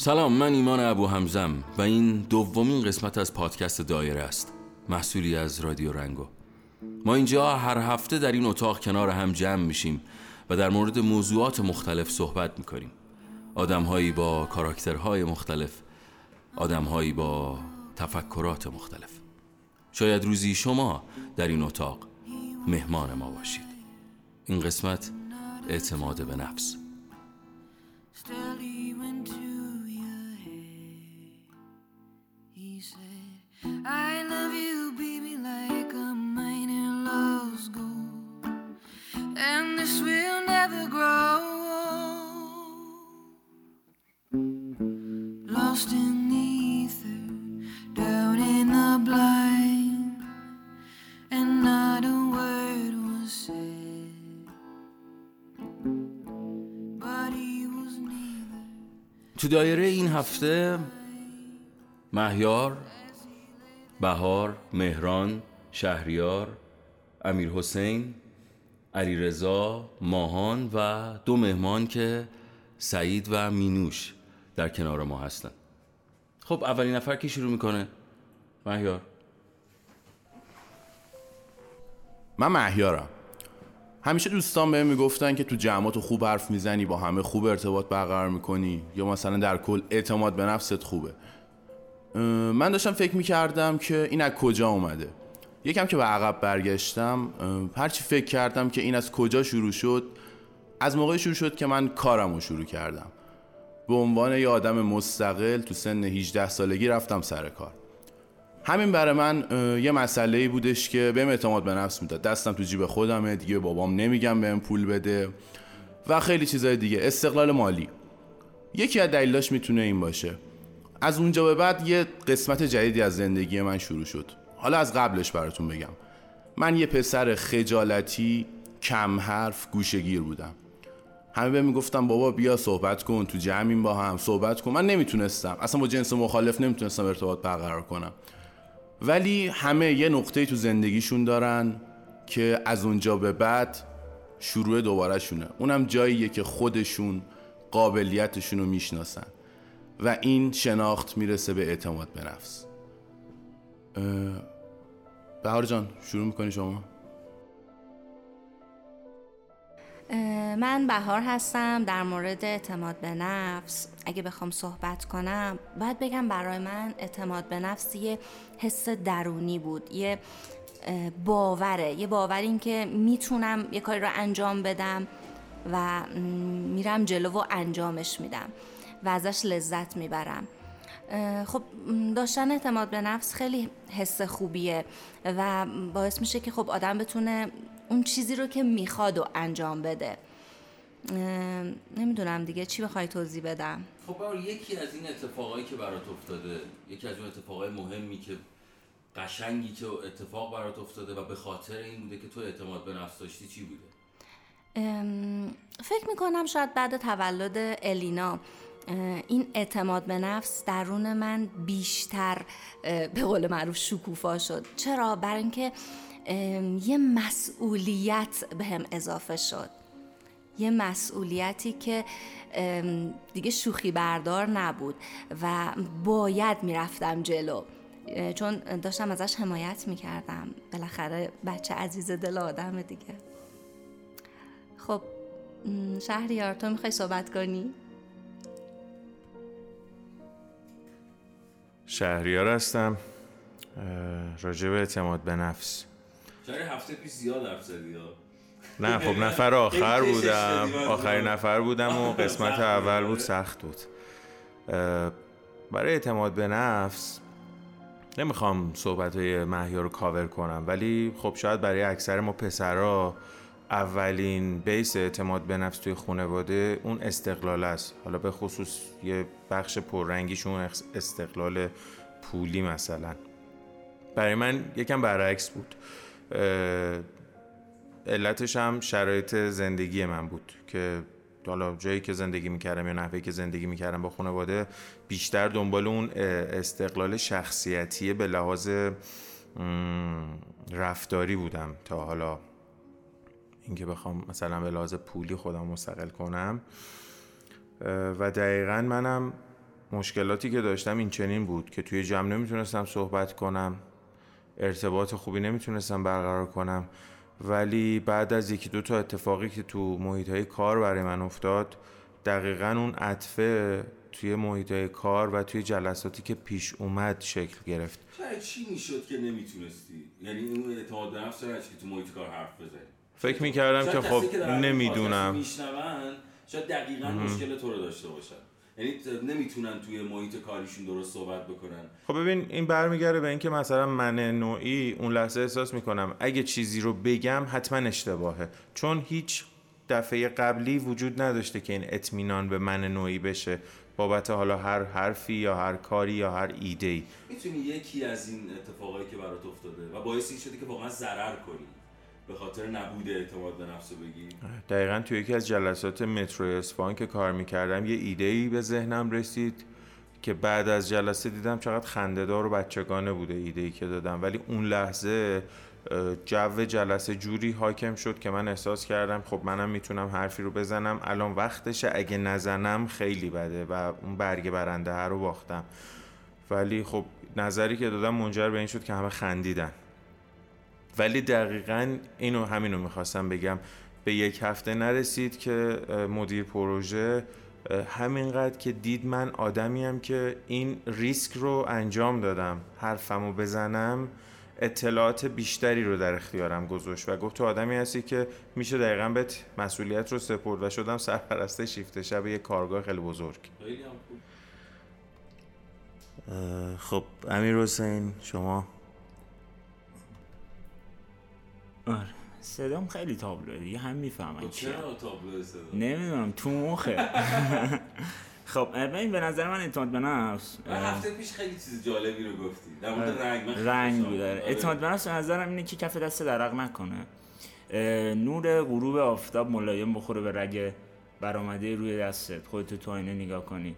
سلام من ایمان ابو همزم و این دومین قسمت از پادکست دایره است محصولی از رادیو رنگو. ما اینجا هر هفته در این اتاق کنار هم جمع میشیم و در مورد موضوعات مختلف صحبت می‌کنیم. آدمهایی با کاراکترهای مختلف آدمهایی با تفکرات مختلف. شاید روزی شما در این اتاق مهمان ما باشید. این قسمت اعتماد به نفس. تو دایره این هفته مهیار بهار مهران شهریار امیر حسین علی رضا ماهان و دو مهمان که سعید و مینوش در کنار ما هستن. خب اولین نفر کی شروع می‌کنه؟ مهیار. من مهیارم. همیشه دوستان بهم می‌گفتن که تو جمعات خوب حرف می‌زنی با همه خوب ارتباط برقرار می‌کنی یا مثلا در کل اعتماد به نفست خوبه. من داشتم فکر می‌کردم که این از کجا اومده. یکم که به عقب برگشتم هرچی فکر کردم که این از کجا شروع شد از موقع شروع شد که من کارم رو شروع کردم. به عنوان یه آدم مستقل تو سن 18 سالگی رفتم سر کار. همین برای من یه مسئله بودش که بهم اعتماد به نفس می‌داد. دستم تو جیب خودمه دیگه بابام نمیگم بهم پول بده و خیلی چیزای دیگه. استقلال مالی. یکی از دلیلاش می‌تونه این باشه. از اونجا به بعد یه قسمت جدیدی از زندگی من شروع شد. حالا از قبلش براتون بگم. من یه پسر خجالتی کم حرف گوشگیر بودم. همه به می‌گفتم بابا بیا صحبت کن تو جمعیم با هم صحبت کن. من نمی‌تونستم. اصلا با جنس مخالف نمی‌تونستم ارتباط برقرار کنم. ولی همه یه نقطه تو زندگیشون دارن که از اونجا به بعد شروع دوباره شونه اونم جاییه که خودشون قابلیتشون رو می‌شناسن. و این شناخت می‌رسه به اعتماد به نفس. بهار جان شروع می‌کنی شما من بهار هستم در مورد اعتماد به نفس. اگه بخوام صحبت کنم باید بگم برای من اعتماد به نفس یه حس درونی بود یه باوره. یه باور این که می‌تونم یه کاری رو انجام بدم و میرم جلو و انجامش میدم و ازش لذت می‌برم. خب داشتن اعتماد به نفس خیلی حس خوبیه و باعث میشه که خب آدم بتونه اون چیزی رو که می‌خواد و انجام بده. نمی‌دونم دیگه چی بخوای توضیح بدم؟ خب یکی از این اتفاقایی که برات افتاده یکی از اون اتفاقای مهمی که قشنگی که اتفاق برات افتاده و به خاطر این بوده که تو اعتماد به نفس داشتی چی بوده؟ فکر می‌کنم شاید بعد تولد الینا. این اعتماد به نفس درون من بیشتر به قول معروف شکوفا شد. چرا؟ برای اینکه یه مسئولیت به هم اضافه شد. یه مسئولیتی که دیگه شوخی بردار نبود و باید می‌رفتم جلو. چون داشتم ازش حمایت می‌کردم. بالاخره بچه عزیز دل آدم دیگه. خب شهریار تو می‌خوای صحبت کنی؟ شهریار هستم. راجب اعتماد به نفس. شهر هفته پیش زیاد حرف زدی نه خب نفر آخر بودم. آخرین نفر بودم و قسمت اول بود سخت بود. برای اعتماد به نفس نمی‌خوام صحبت های محیا رو کاور کنم ولی خب شاید برای اکثر ما پسرا اولین بیس اعتماد به نفس توی خانواده اون استقلال است. حالا به خصوص یه بخش پررنگیشون استقلال پولی مثلا. برای من یکم برعکس بود. علتش هم شرایط زندگی من بود که حالا جایی که زندگی می‌کردم یا نحوه که زندگی می‌کردم با خانواده بیشتر دنبال اون استقلال شخصیتی به لحاظ رفتاری بودم تا حالا. اینکه بخوام مثلا به لحاظ پولی خودم مستقل کنم و دقیقا منم مشکلاتی که داشتم این چنین بود که توی جمع نمی‌تونستم صحبت کنم ارتباط خوبی نمی‌تونستم برقرار کنم ولی بعد از یکی دو تا اتفاقی که تو محیط های کار برای من افتاد دقیقا اون عطفه توی محیط های کار و توی جلساتی که پیش اومد شکل گرفت چی می‌شد که نمی‌تونستی؟ یعنی این اعتماد به نفس که تو محیط کار حرف بزنی فکر می‌کردم که خب نمی‌دونم. میشنون شاید دقیقا مشکل تو رو داشته باشن. یعنی نمی‌تونن توی محیط کاریشون درست صحبت بکنن. خب ببین این برمیگرده به اینکه مثلا من نوعی اون لحظه احساس می‌کنم اگه چیزی رو بگم حتما اشتباهه. چون هیچ دفعه قبلی وجود نداشته که این اطمینان به من نوعی بشه بابت حالا هر حرفی یا هر کاری یا هر ایده ای می‌تونی یکی از این اتفاقایی که برات افتاده و باعثی شده که واقعا ضرر کنی. به خاطر نبود اعتماد به نفس بگی دقیقا توی یکی از جلسات مترو اصفهان که کار می‌کردم یه ایده ای به ذهنم رسید که بعد از جلسه دیدم چقدر خندهدار و بچگانه بوده ایده ای که دادم. ولی اون لحظه جو جلسه جوری حاکم شد که من احساس کردم خب منم می‌تونم حرفی رو بزنم. الان وقتشه اگه نزنم خیلی بده و اون برگ برنده رو باختم. ولی خب نظری که دادم منجر به این شد که همه خندیدن. ولی دقیقا اینو همینو می‌خواستم بگم. به یک هفته نرسید که مدیر پروژه همینقدر که دید من آدمیم که این ریسک رو انجام دادم حرفمو بزنم اطلاعات بیشتری رو در اختیارم گذاشت و گفت تو آدمی هستی که میشه دقیقا بهت مسئولیت رو سپرد و شدم سرپرسته شیفت شب یه کارگاه خیلی بزرگ. خب امیر حسین شما؟ آره. صدام خیلی تابلوه دیگه هم می‌فهمن خب چرا تابلوه صدا؟ نمی‌دونم تو مخه خب ببین به نظر من اعتماد به نفس هفته پیش خیلی چیز جالبی رو گفتی. در مورد رنگ من رنگ بود اعتماد به نفس به نظرم اینه که کف دست درق نکنه. نور غروب آفتاب ملایم بخوره به رگ برآمده روی دستت. خودتو تو آینه نگاه کنی.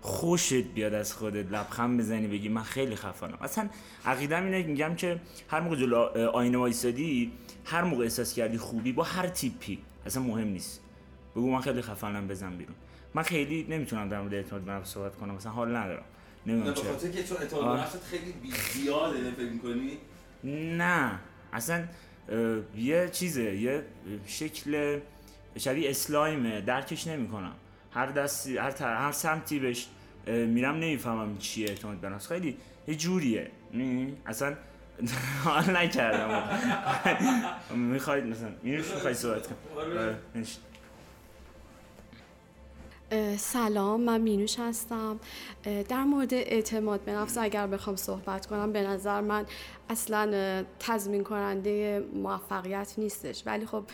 خوشت بیاد از خودت لبخند بزنی بگی من خیلی خفنم. اصلا عقیدم اینه میگم که هر موقع جلو آینه وایسادی هر موقع احساس کردی خوبی با هر تیپی. اصلا مهم نیست. بگو من خیلی خفنم بزن بیرون. من خیلی نمی‌تونم در مورد اعتماد به نفس صحبت کنم مثلا حال ندارم. نمی‌دونم چرا. خاطر که چون اعتماد به نفست خیلی زیاده فکر می‌کنی؟ نه. اصلا یه چیزه یه شکل شبیه اسلایمه درکش نمی‌کنم. هر دستی هر, تر... هر سمتی بهش میرم نمی‌فهمم چیه اعتماد به خیلی یه جوریه. اصلا حال نکردم. می‌خواید مثلا مینوش می‌خوای صحبت کنم آره. سلام من مینوش هستم. در مورد اعتماد به نفس اگر بخوام صحبت کنم به نظر من اصلا تضمین کننده موفقیت نیستش. ولی خب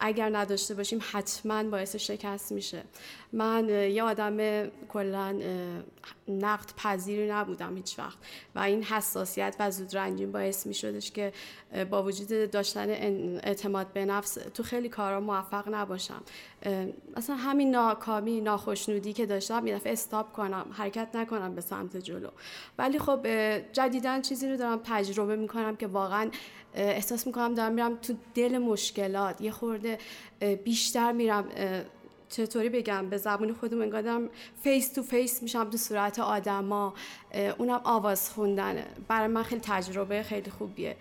اگر نداشته باشیم حتما باعث شکست میشه. من یه آدم کلا نقد پذیری نبودم هیچ وقت و این حساسیت و زودرنجین باعث می شدش که با وجود داشتن اعتماد به نفس تو خیلی کارا موفق نباشم. اصلا همین ناکامی ناخشنودی که داشتم یه دفعه استاپ کنم حرکت نکنم به سمت جلو. ولی خب جدیدا چیزی رو دارم تجربه می‌کنم که واقعا احساس می‌کنم دارم میرم تو دل مشکلات یه خورده بیشتر میرم چطوری بگم به زبون خودم انگار face to face میشم تو صورت آدما اونم آواز خوندنه برای من خیلی تجربه خیلی خوبیه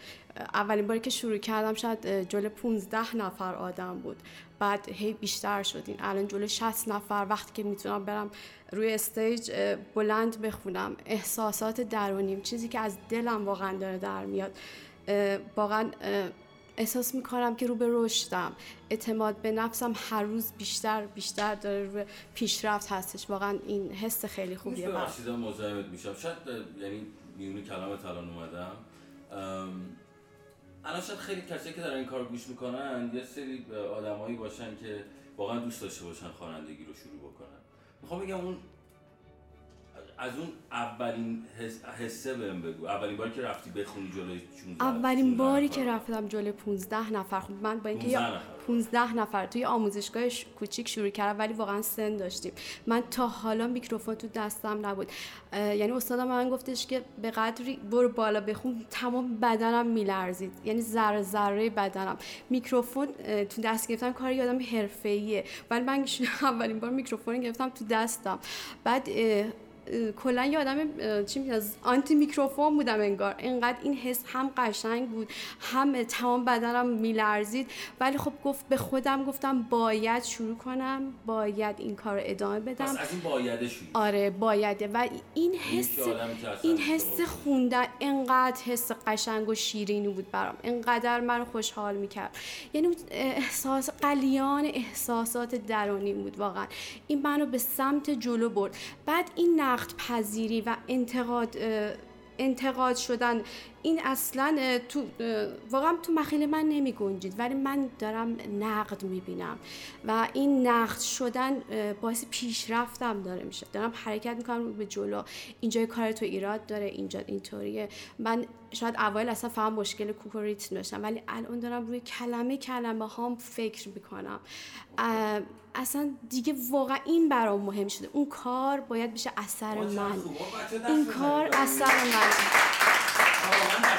اولین باری که شروع کردم شاید جلو 15 نفر آدم بود بعد هی بیشتر شدین الان جلو 60 نفر وقتی که می‌تونم برم روی stage بلند بخونم احساسات درونیم چیزی که از دلم واقعا داره در میاد واقعا احساس می‌کنم که رو به رشدم. اعتماد به نفسم هر روز بیشتر بیشتر داره رو پیشرفت هستش. واقعا این حس خیلی خوبیه. برای چیزا مزاحمت میشم. شاید یعنی میونی کلامت الان اومدم. الان شاید خیلی کسی که دارن این کار گوش می‌کنن یه سری آدمایی باشن که واقعا دوست داشته باشن خوانندگی رو شروع بکنن. می‌خوام بگم اون از اون اولین حسه بهم بگو. اولین باری که رفتی بخونی جلوی 16 اولین باری که رفتم جلوی 15 نفر. خب من با اینکه 15 نفر. توی آموزشگاه کوچیک شروع کردم ولی واقعا سن داشتیم. من تا حالا میکروفون تو دستم نبود. یعنی استادم من گفتش که به قدری برو بالا بخون تمام بدنم میلرزید. یعنی ذره ذره بدنم. میکروفون تو دست گرفتن کار آدم حرفه‌ایه. ولی من اولین بار میکروفون گرفتم تو دستم. بعد کلا یه آدم چی میگه آنتی میکروفون بودم انگار. انقدر این حس هم قشنگ بود هم تمام بدنم میلرزید. ولی خب گفت به خودم گفتم باید شروع کنم باید این کار ادامه بدم. از این بایده شروع. آره بایده. و این حس این حس خوندن انقدر حس قشنگ و شیرینی بود برام. انقدر من خوشحال می‌کرد. یعنی احساس قلیان احساسات درونی بود واقعا. این منو به سمت جلو برد. بعد این نقد پذیری و انتقاد انتقاد شدن این اصلا تو واقعا تو مخیل من نمی گنجید ولی من دارم نقد می بینم و این نقد شدن باعث پیشرفتم داره میشه. دارم حرکت می‌کنم به جلو. اینجا کار تو ایراد داره اینجا اینطوریه. من شاید اول اصلا فهم مشکل کوکوریت داشتم ولی الان دارم روی کلمه کلمه هام فکر می‌کنم. اصلا دیگه واقعا این برام مهم شده. اون کار باید بشه اثر من. این کار اثر من.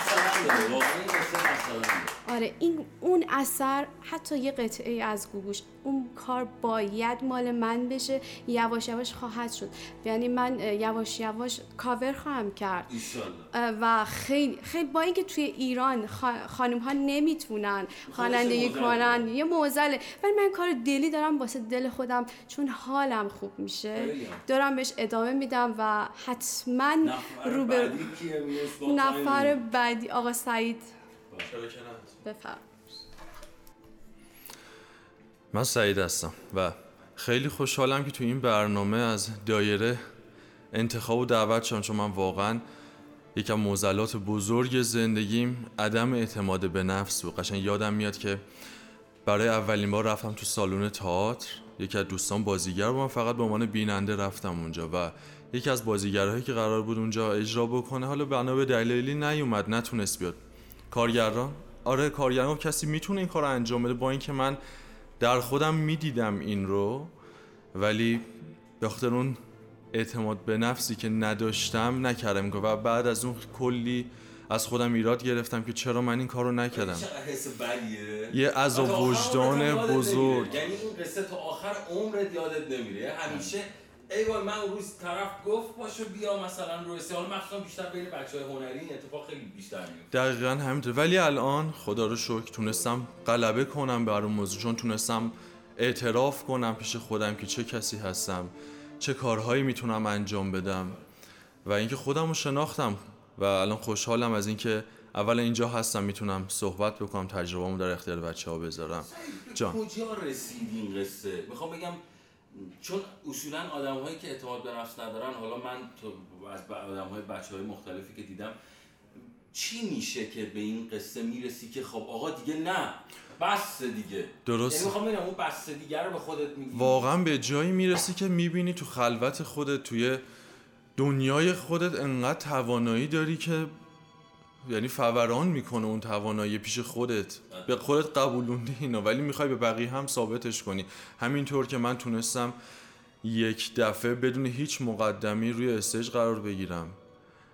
pasando, ¿no? آره این اون اثر حتی یه قطعه از گوگوش اون کار باید مال من بشه یواش یواش خواهد شد. یعنی من یواش یواش کاور خواهم کرد. و خیلی خیلی با اینکه توی ایران خانم ها نمی‌تونن خوانندگی کنن یه موزله. ولی من کار دلی دارم واسه دل خودم چون حالم خوب میشه. دارم بهش ادامه میدم و حتما رو به نفر بعدی آقا سعید. بفرم. من سعید هستم و خیلی خوشحالم که تو این برنامه از دایره انتخاب و دعوت شدم چون من واقعا یکم موزلات بزرگ زندگیم عدم اعتماد به نفس و قشنگ یادم میاد که برای اولین بار رفتم تو سالن تئاتر. یکی از دوستان بازیگر من فقط به عنوان بیننده رفتم اونجا و یکی از بازیگرهایی که قرار بود اونجا اجرا بکنه حالا بنا به دلیلی نیومد نتونست بیاد. کارگران. آره کارگران کسی می‌تونه این کار رو انجام بده با اینکه من در خودم می‌دیدم این رو ولی به اون اعتماد به نفسی که نداشتم نکردم و بعد از اون کلی از خودم ایراد گرفتم که چرا من این کار رو نکردم. یه عذاب وجدان بزرگ. یعنی این قصه تا آخر عمرت یادت نمیره. همیشه ای وای من روز طرف گفت باشو بیا مثلا رو حالا مخصوصا بیشتر بین بچه های هنری این اتفاق خیلی بیشتر میفته دقیقا همینطور. ولی الان خدا رو شکر تونستم غلبه کنم بر اون موضوع چون تونستم اعتراف کنم پیش خودم که چه کسی هستم چه کارهایی می‌تونم انجام بدم و اینکه خودم رو شناختم و الان خوشحالم از اینکه اول اینجا هستم می‌تونم صحبت بکنم تجربه‌مو در اختیار بچه ها بذارم جان. کجا رسید این قصه؟ می‌خوام بگم چون اصولا آدم هایی که اعتماد به نفس ندارن حالا من تو از آدم های بچه های مختلفی که دیدم چی میشه که به این قصه می‌رسی که خب آقا دیگه نه بس دیگه. درست یعنی می‌خوام ببینم اون بس دیگه رو به خودت میگی. واقعا به جایی می‌رسی که می‌بینی تو خلوت خودت توی دنیای خودت انقدر توانایی داری که یعنی فوران می‌کنه اون توانایی پیش خودت. به خودت قبولوندی اینا ولی می‌خوای به بقیه هم ثابتش کنی. همینطور که من تونستم یک دفعه بدون هیچ مقدمی روی استیج قرار بگیرم.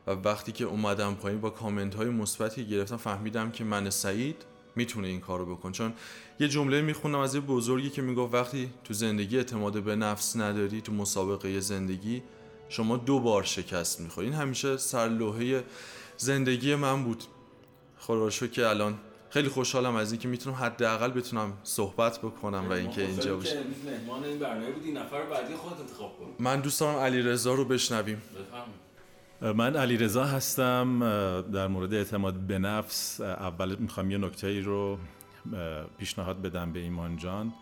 و وقتی که اومدم پایین با کامنت های مثبتی گرفتم فهمیدم که من سعید می‌تونه این کارو بکن چون یه جمله می‌خونم از یه بزرگی که می‌گفت وقتی تو زندگی اعتماد به نفس نداری تو مسابقه زندگی شما دو بار شکست می‌خوری. این همیشه سرلوحه زندگی من بود. خدا که الان. خیلی خوشحالم از اینکه می‌تونم حداقل بتونم صحبت بکنم و اینکه اینجا باشه مهمان این برنامه بودی نفر بعدی خودت انتخاب کن. من دوست دارم علی رضا رو بشنویم. من علی رضا هستم در مورد اعتماد به نفس اول می‌خوام یه نکته ای رو پیشنهاد بدم به ایمان جان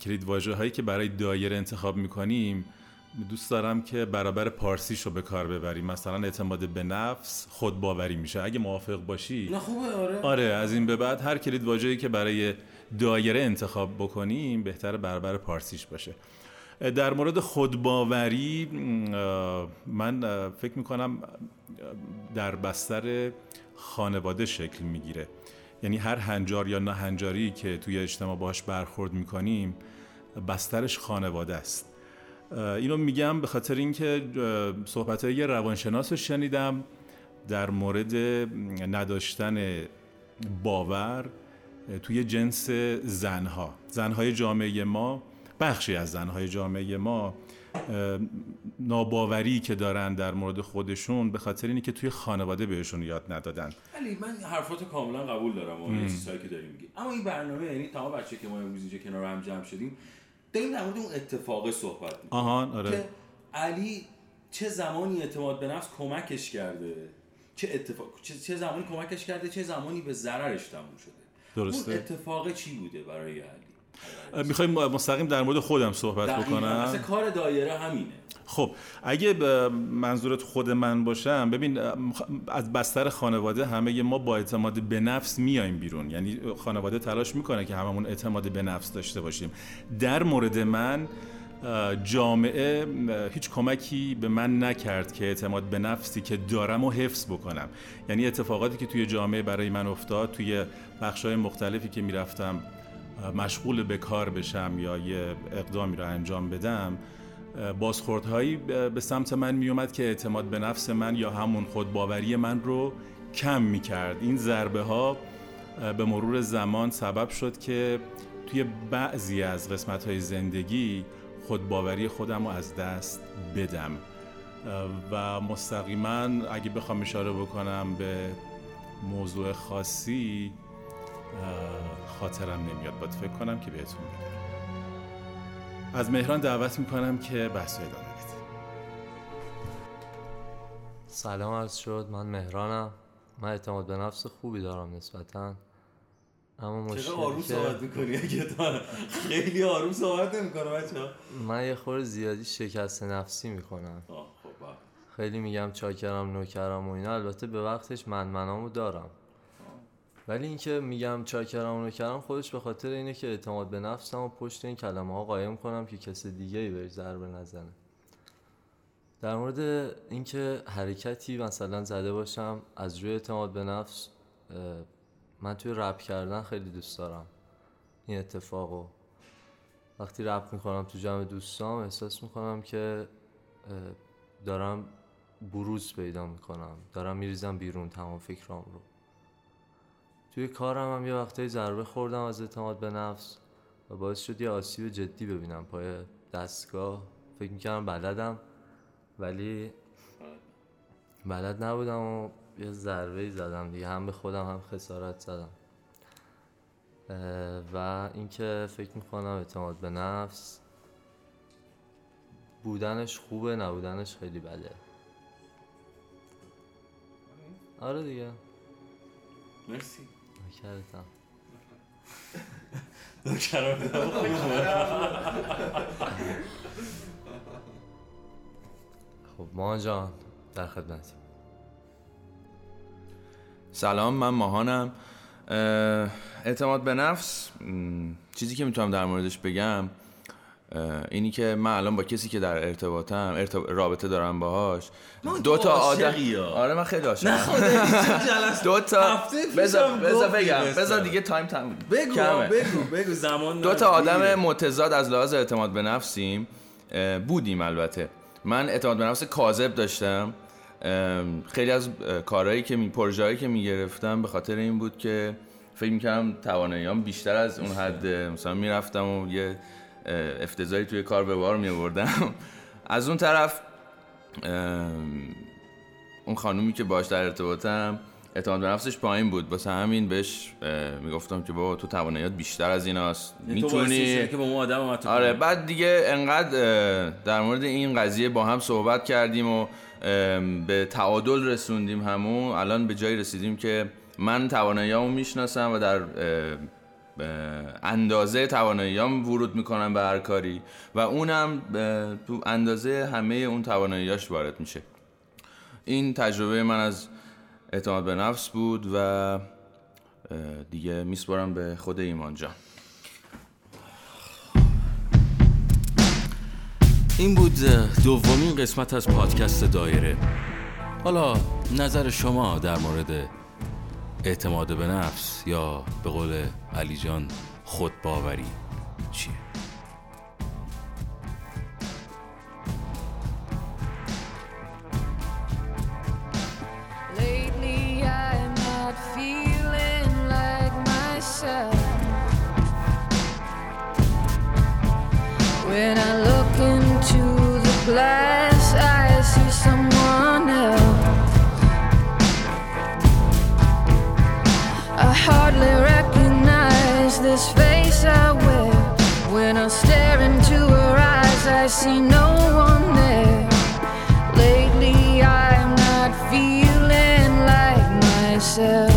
کلید واژه هایی که برای دایر انتخاب می‌کنیم دوست دارم که برابر پارسیش رو به کار ببریم. مثلا اعتماد به نفس خود باوری میشه. اگه موافق باشی. نه خوبه آره. آره از این به بعد هر کلید واژه‌ای که برای دایره انتخاب بکنیم بهتر برابر پارسیش باشه. در مورد خودباوری من فکر می‌کنم در بستر خانواده شکل می‌گیره. یعنی هر هنجار یا نه هنجاری که توی اجتماع باش برخورد می‌کنیم بسترش خانواده است. اینو میگم به خاطر اینکه صحبت های روانشناس رو شنیدم در مورد نداشتن باور توی جنس زنها. زنهای جامعه ما بخشی از زنهای جامعه ما ناباوری که دارن در مورد خودشون به خاطر اینه که توی خانواده بهشون یاد ندادن. ولی من حرفات کاملا قبول دارم اون چیزایی که داریم میگی. اما این برنامه یعنی تمام بچه که ما امروز اینجا کنار هم جمع شدیم داریم در مورد اون اتفاق صحبت می‌کنیم. آهان آره. که علی چه زمانی اعتماد به نفس کمکش کرده؟ چه اتفاق چه, چه زمانی کمکش کرده؟ چه زمانی به ضررش تموم شده؟ درسته. اون اتفاق چی بوده برای علی؟ می‌خوایم مستقیم در مورد خودم صحبت. بکنم. اصلا کار دایره همینه. خب اگه منظورت خود من باشم ببین از بستر خانواده همه ما با اعتماد به نفس میایم بیرون. یعنی خانواده تلاش می‌کنه که هممون اعتماد به نفس داشته باشیم. در مورد من جامعه هیچ کمکی به من نکرد که اعتماد به نفسی که دارم و حفظ بکنم. یعنی اتفاقاتی که توی جامعه برای من افتاد توی بخشای مختلفی که می‌رفتم مشغول به کار بشم یا یه اقدامی رو انجام بدم بازخوردهایی به سمت من میومد که اعتماد به نفس من یا همون خودباوری من رو کم می‌کرد. این ضربه ها به مرور زمان سبب شد که توی بعضی از قسمت های زندگی خودباوری خودم رو از دست بدم. و مستقیما اگه بخوام اشاره بکنم به موضوع خاصی خاطرم نمیاد. باید فکر کنم که بهتون بگم از مهران دعوت می‌کنم که بحث ادامه بده سلام عرض شد. من مهرانم. من اعتماد به نفس خوبی دارم نسبتا. اما چرا مشکلی آروم که صحبت می‌کنی؟ اگه تا خیلی آروم صحبت نمی‌کنه بچه من یه خور زیادی شکست نفسی می‌کنم. خب بله. خیلی میگم چاکرم نوکرم و اینا. البته به وقتش من منامو دارم. ولی اینکه میگم چاکرم و نوکرم خودش به خاطر اینه که اعتماد به نفسم و پشت این کلمه ها قایم کنم که کسی دیگه ای بهش ضربه نزنه. در مورد اینکه حرکتی مثلا زده باشم از روی اعتماد به نفس من توی رپ کردن خیلی دوست دارم. این اتفاقو. وقتی رپ می‌کنم تو جمع دوستام احساس می‌کنم که دارم بروز پیدا می‌کنم. دارم میریزم بیرون تمام فکرام رو. توی کارم هم یه وقتایی ضربه خوردم از اعتماد به نفس و باعث شد یه آسیب جدی ببینم پای دستگاه. فکر می‌کردم بلدم ولی بلد نبودم و یه ضربه زدم دیگه. هم به خودم هم خسارت زدم. و اینکه فکر می‌کنم اعتماد به نفس بودنش خوبه نبودنش خیلی بده. آره دیگه. مرسی. نکردتم خب ما جان در خدمتی سلام من ماهانم. اه، اعتماد به نفس چیزی که می‌تونم در موردش بگم اینی که من الان با کسی که در ارتباطم ارتب... رابطه دارم باهاش دو تا آدم؟ آره من خیلی عاشقم دو تا بذار بذار بگم. بذار دیگه تایم تم بگو کمه. بگو بگو زمان دو تا. آدم متضاد از لحاظ اعتماد به نفسیم بودیم البته من اعتماد به نفس کاذب داشتم خیلی از کارهایی که می پروژه‌ای که می‌گرفتم به خاطر این بود که فکر می‌کردم تواناییام بیشتر از اون حد مثلا می‌رفتم و یه اه، افتضاحی توی کار به بار میوردم از اون طرف اون خانومی که باش در ارتباطم اعتماد به نفسش پایین بود. واسه همین بهش می‌گفتم که بابا تو تواناییات بیشتر از ایناست یعنی می‌تونی؟ که با آدم آره. بعد دیگه انقدر در مورد این قضیه با هم صحبت کردیم و به تعادل رسوندیم همون. الان به جایی رسیدیم که من تواناییامو می‌شناسم و در اندازه تواناییام ورود می‌کنم به هر کاری و اونم تو اندازه همه اون تواناییاش وارد میشه. این تجربه من از اعتماد به نفس بود و دیگه میسپارم به خود ایمان جان. این بود دومین قسمت از پادکست دایره. حالا نظر شما در مورد اعتماد به نفس یا به قول علی جان خودباوری چیه؟ When I see no one there. Lately, I'm not feeling like myself.